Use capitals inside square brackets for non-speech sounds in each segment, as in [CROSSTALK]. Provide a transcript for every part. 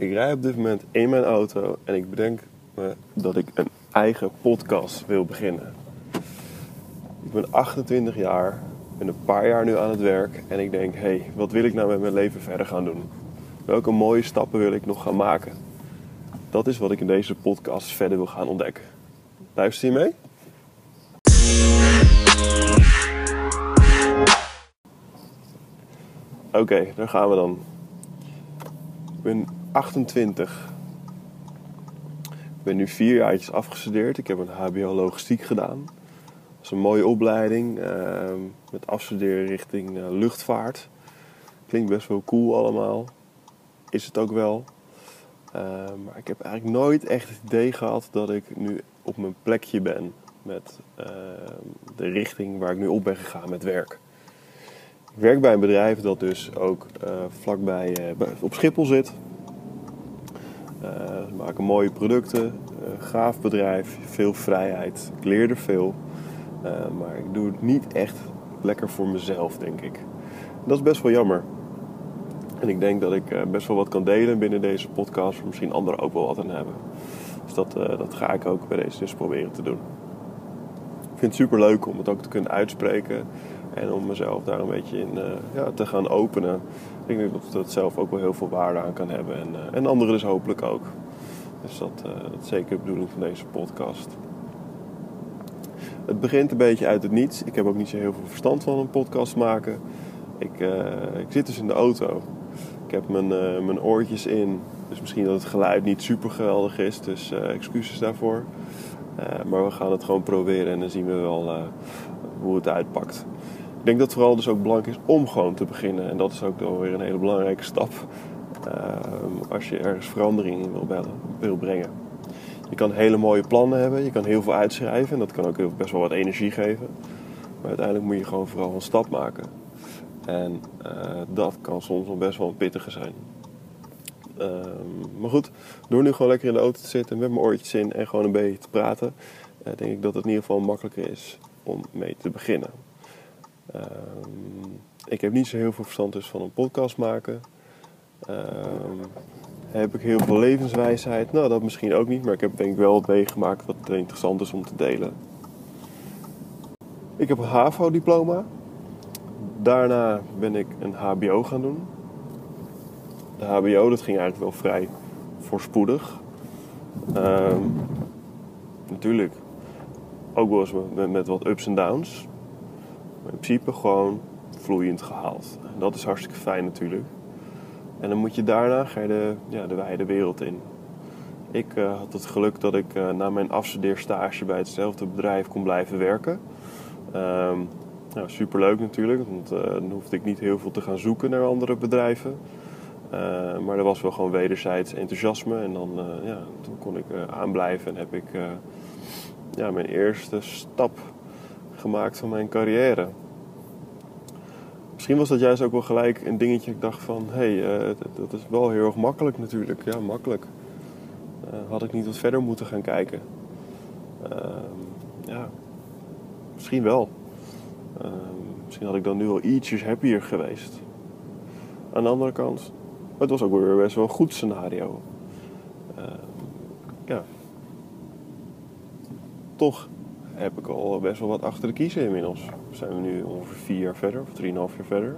Ik rij op dit moment in mijn auto en ik bedenk me dat ik een eigen podcast wil beginnen. Ik ben 28 jaar, ben een paar jaar nu aan het werk en ik denk, hé, hey, wat wil ik nou met mijn leven verder gaan doen? Welke mooie stappen wil ik nog gaan maken? Dat is wat ik in deze podcast verder wil gaan ontdekken. Luister je mee? Oké, daar gaan we dan. Ik ben 28. Ik ben nu vier jaartjes afgestudeerd. Ik heb een HBO logistiek gedaan. Dat is een mooie opleiding uh, met afstuderen richting uh, luchtvaart. Klinkt best wel cool allemaal. Is het ook wel. Uh, maar ik heb eigenlijk nooit echt het idee gehad dat ik nu op mijn plekje ben met ehm, de richting waar ik nu op ben gegaan met werk. Ik werk bij een bedrijf dat dus ook uh, vlakbij uh, op Schiphol zit. Ze maken mooie producten, gaaf bedrijf, veel vrijheid. Ik leer er veel, maar ik doe het niet echt lekker voor mezelf, denk ik. Dat is best wel jammer. En ik denk dat ik best wel wat kan delen binnen deze podcast, waar misschien anderen ook wel wat aan hebben. Dus dat, dat ga ik ook bij deze dus proberen te doen. Ik vind het super leuk om het ook te kunnen uitspreken en om mezelf daar een beetje in uh, ja, te gaan openen. Ik denk dat dat zelf ook wel heel veel waarde aan kan hebben. En, uh, en anderen dus hopelijk ook. Dus dat, uh, dat is zeker de bedoeling van deze podcast. Het begint een beetje uit het niets. Ik heb ook niet zo heel veel verstand van een podcast maken. Ik, ik zit dus in de auto. Ik heb mijn, mijn oortjes in. Dus misschien dat het geluid niet super geweldig is. Dus excuses daarvoor. maar we gaan het gewoon proberen en dan zien we wel hoe het uitpakt. Ik denk dat het vooral dus ook belangrijk is om gewoon te beginnen. En dat is ook wel weer een hele belangrijke stap uh, als je ergens verandering in wil, wil brengen. Je kan hele mooie plannen hebben, je kan heel veel uitschrijven en dat kan ook best wel wat energie geven. Maar uiteindelijk moet je gewoon vooral een stap maken. En uh, dat kan soms wel best wel een pittige zijn. Uh, maar goed, door nu gewoon lekker in de auto te zitten met mijn oortjes in en gewoon een beetje te praten, eh, denk ik dat het in ieder geval makkelijker is om mee te beginnen. Um, ik heb niet zo heel veel verstand dus van een podcast maken. Um, heb ik heel veel levenswijsheid? Nou, dat misschien ook niet, maar ik heb denk ik wel wat meegemaakt wat interessant is om te delen. Ik heb een HAVO-diploma. Daarna ben ik een HBO gaan doen. De HBO, dat ging eigenlijk wel vrij voorspoedig. Um, natuurlijk ook wel eens met, met wat ups en downs. In principe gewoon vloeiend gehaald. Dat is hartstikke fijn natuurlijk. En dan moet je daarna ga je de, ja, de wijde wereld in. Ik uh, had het geluk dat ik uh, na mijn afstudeerstage bij hetzelfde bedrijf kon blijven werken. Um, nou, superleuk natuurlijk, want uh, dan hoefde ik niet heel veel te gaan zoeken naar andere bedrijven. maar er was wel gewoon wederzijds enthousiasme en dan ja, toen kon ik aanblijven en heb ik ja, mijn eerste stap gemaakt van mijn carrière. Misschien was dat juist ook wel gelijk een dingetje. Ik dacht van, hé, hey, uh, dat is wel heel erg makkelijk natuurlijk. Ja, makkelijk. Uh, had ik niet wat verder moeten gaan kijken? Uh, ja, misschien wel. Ehm, misschien had ik dan nu al ietsjes happier geweest. Aan de andere kant, het was ook weer best wel een goed scenario. Ehm, ja. Toch heb ik al best wel wat achter de kiezen inmiddels. Zijn we nu ongeveer vier jaar verder, of drieënhalf jaar verder.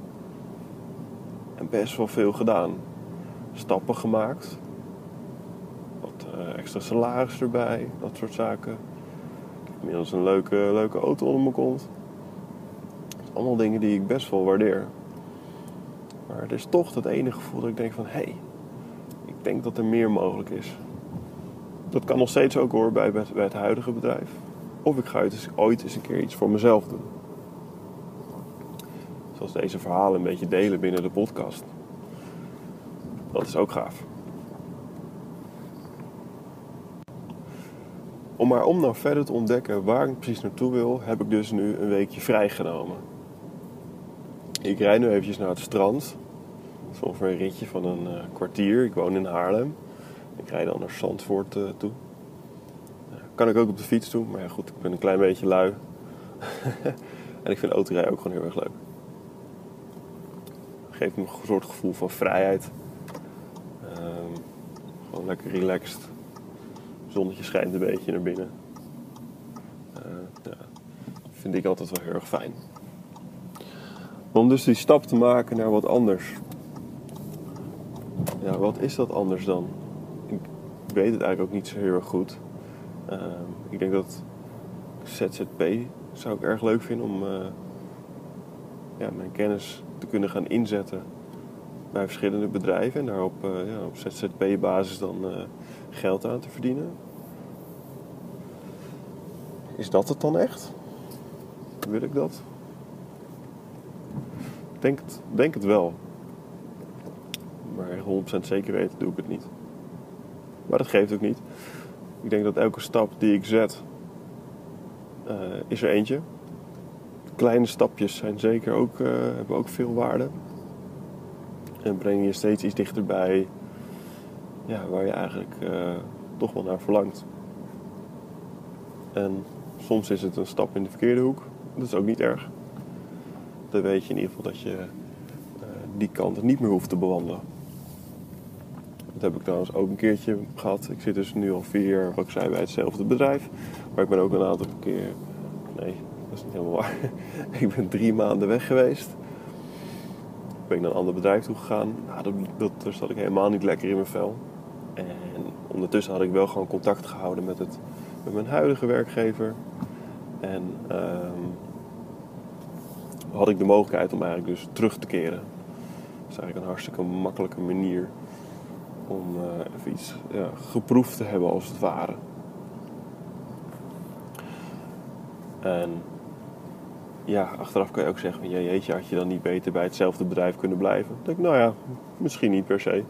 En best wel veel gedaan. Stappen gemaakt. Wat uh, extra salaris erbij, dat soort zaken. Inmiddels een leuke, leuke auto onder mijn kont. Allemaal dingen die ik best wel waardeer. Maar het is toch dat ene gevoel dat ik denk van... hé, hey, ik denk dat er meer mogelijk is. Dat kan nog steeds ook hoor bij, bij het huidige bedrijf. Of ik ga ooit eens een keer iets voor mezelf doen. Zoals deze verhalen een beetje delen binnen de podcast. Dat is ook gaaf. Om maar om nou verder te ontdekken waar ik precies naartoe wil, heb ik dus nu een weekje vrijgenomen. Ik rijd nu eventjes naar het strand. Dat is ongeveer een ritje van een uh, kwartier. Ik woon in Haarlem. Ik rijd dan naar Zandvoort uh, toe. Kan ik ook op de fiets doen, maar ja, goed, ik ben een klein beetje lui. [LAUGHS] en ik vind autorijden ook gewoon heel erg leuk. Geeft me een soort gevoel van vrijheid. Um, Gewoon lekker relaxed. Zonnetje schijnt een beetje naar binnen. Uh, ja, vind ik altijd wel heel erg fijn. Om dus die stap te maken naar wat anders. Ja, wat is dat anders dan? Ik weet het eigenlijk ook niet zo heel erg goed. Uh, ik denk dat ZZP zou ik erg leuk vinden om uh, ja, mijn kennis te kunnen gaan inzetten bij verschillende bedrijven en daar op, uh, ja, op ZZP-basis dan uh, geld aan te verdienen. Is dat het dan echt? Wil ik dat? Denk het, denk het wel. Maar 100% zeker weten doe ik het niet. Maar dat geeft ook niet. Ik denk dat elke stap die ik zet, uh, is er eentje. Kleine stapjes zijn zeker ook, uh, hebben ook veel waarde. En brengen je steeds iets dichterbij ja, waar je eigenlijk uh, toch wel naar verlangt. En soms is het een stap in de verkeerde hoek. Dat is ook niet erg. Dan weet je in ieder geval dat je die kant niet meer hoeft te bewandelen. Dat heb ik trouwens ook een keertje gehad. Ik zit dus nu al vier jaar, wat ik zei, bij hetzelfde bedrijf. Maar ik ben ook een aantal keer... Nee, dat is niet helemaal waar. [LAUGHS] ik ben drie maanden weg geweest. Ben ik naar een ander bedrijf toe gegaan. Nou, dat, dat, daar zat ik helemaal niet lekker in mijn vel. En ondertussen had ik wel gewoon contact gehouden met, het, met mijn huidige werkgever. En um, had ik de mogelijkheid om eigenlijk dus terug te keren. Dat is eigenlijk een hartstikke makkelijke manier om uh, even iets ja, geproefd te hebben als het ware. En ja, achteraf kan je ook zeggen, ja, jeetje, had je dan niet beter bij hetzelfde bedrijf kunnen blijven? Dan denk ik, nou ja, misschien niet per se.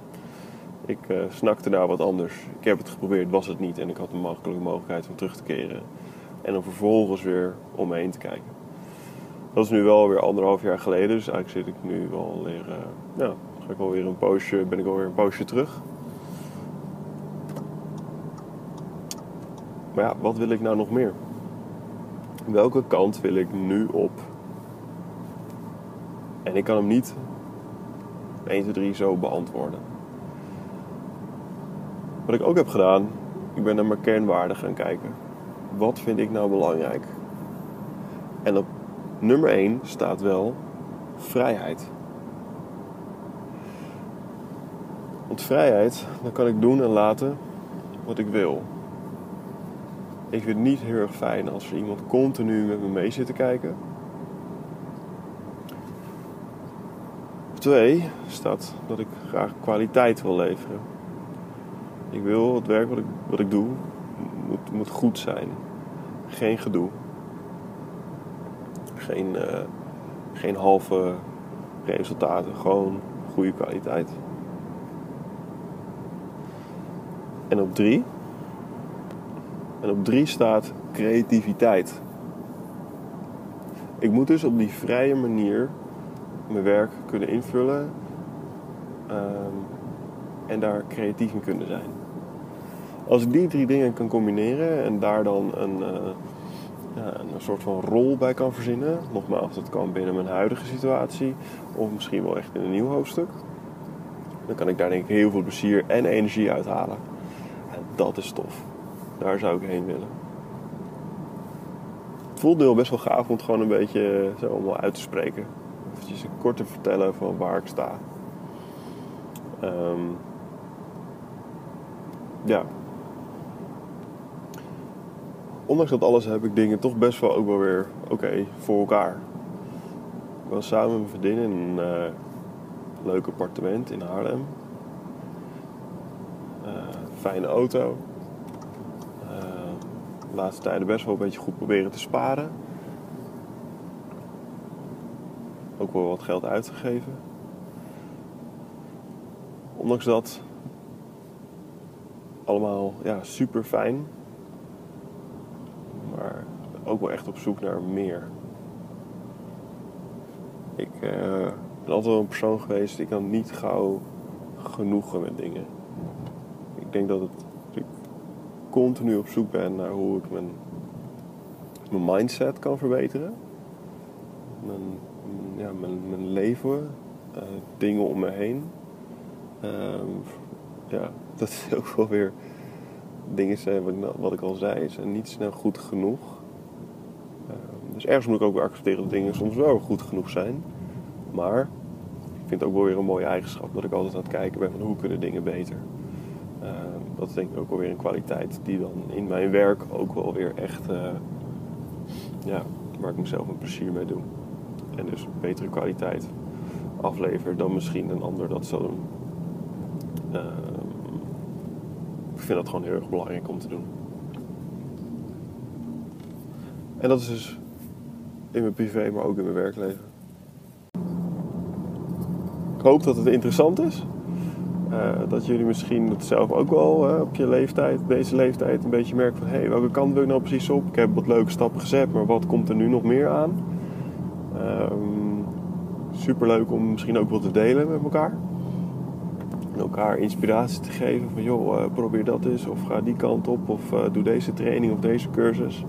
Ik uh, snakte naar wat anders. Ik heb het geprobeerd, was het niet. En ik had een makkelijke mogelijkheid om terug te keren. En om vervolgens weer om me heen te kijken. Dat is nu wel weer anderhalf jaar geleden. Dus eigenlijk zit ik nu wel weer... Uh, ja, ik alweer een poosje, ben ik alweer een poosje terug. Maar ja, wat wil ik nou nog meer? Welke kant wil ik nu op? En ik kan hem niet 1, 2, 3 zo beantwoorden. Wat ik ook heb gedaan, ik ben naar mijn kernwaarden gaan kijken. Wat vind ik nou belangrijk? En op nummer 1 staat wel vrijheid. Vrijheid, dan kan ik doen en laten wat ik wil. Ik vind het niet heel erg fijn als er iemand continu met me mee zit te kijken. Twee staat dat ik graag kwaliteit wil leveren. Ik wil het werk wat ik, wat ik doe, moet, moet goed zijn. Geen gedoe. Geen, uh, geen halve resultaten, gewoon goede kwaliteit. En op drie. En op drie staat creativiteit. Ik moet dus op die vrije manier mijn werk kunnen invullen um, en daar creatief in kunnen zijn. Als ik die drie dingen kan combineren en daar dan een, ja, een soort van rol bij kan verzinnen, nogmaals, dat kan binnen mijn huidige situatie of misschien wel echt in een nieuw hoofdstuk, dan kan ik daar denk ik heel veel plezier en energie uithalen. Dat is tof. Daar zou ik heen willen. Het voelt nu al best wel gaaf om het gewoon een beetje zo allemaal uit te spreken. Even kort te vertellen van waar ik sta. Um, ja. Ondanks dat alles heb ik dingen toch best wel ook wel weer oké voor elkaar. Ik was samen met mijn vriendin in een uh, leuk appartement in Haarlem. Fijne auto de laatste tijden best wel een beetje goed proberen te sparen. Ook wel wat geld uitgegeven. Ondanks dat allemaal ja, super fijn. Maar ook wel echt op zoek naar meer. Ik uh, ben altijd wel een persoon geweest, ik kan niet gauw genoegen met dingen. Ik denk dat het continu op zoek ben naar hoe ik mijn, mindset kan verbeteren. Mijn, ja, mijn, mijn leven, uh, dingen om me heen. Uh, ja, [LAUGHS] dat is ook wel weer dingen zijn wat ik, ik al zei, zijn niet snel goed genoeg. Ehm, dus ergens moet ik ook weer accepteren dat dingen soms wel goed genoeg zijn. Maar ik vind het ook wel weer een mooie eigenschap dat ik altijd aan het kijken ben van hoe kunnen dingen beter. Ehm, dat is denk ik ook wel weer een kwaliteit die dan in mijn werk ook wel weer echt, uh, ja, waar ik mezelf een plezier mee doe. En dus betere kwaliteit aflever dan misschien een ander dat zou doen. Ehm, ik vind dat gewoon heel erg belangrijk om te doen. En dat is dus in mijn privé, maar ook in mijn werkleven. Ik hoop dat het interessant is. Uh, dat jullie misschien het zelf ook wel uh, op je leeftijd, deze leeftijd, een beetje merken van hey, welke kant wil ik nou precies op? Ik heb wat leuke stappen gezet, maar wat komt er nu nog meer aan? Um, Super leuk om misschien ook wat te delen met elkaar. En elkaar inspiratie te geven van joh, uh, probeer dat eens of ga die kant op of doe deze training of deze cursus.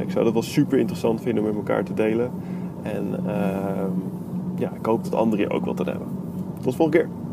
ik zou dat wel super interessant vinden om met elkaar te delen. En ehm, ja, ik hoop dat anderen ook wat te hebben. Tot de volgende keer.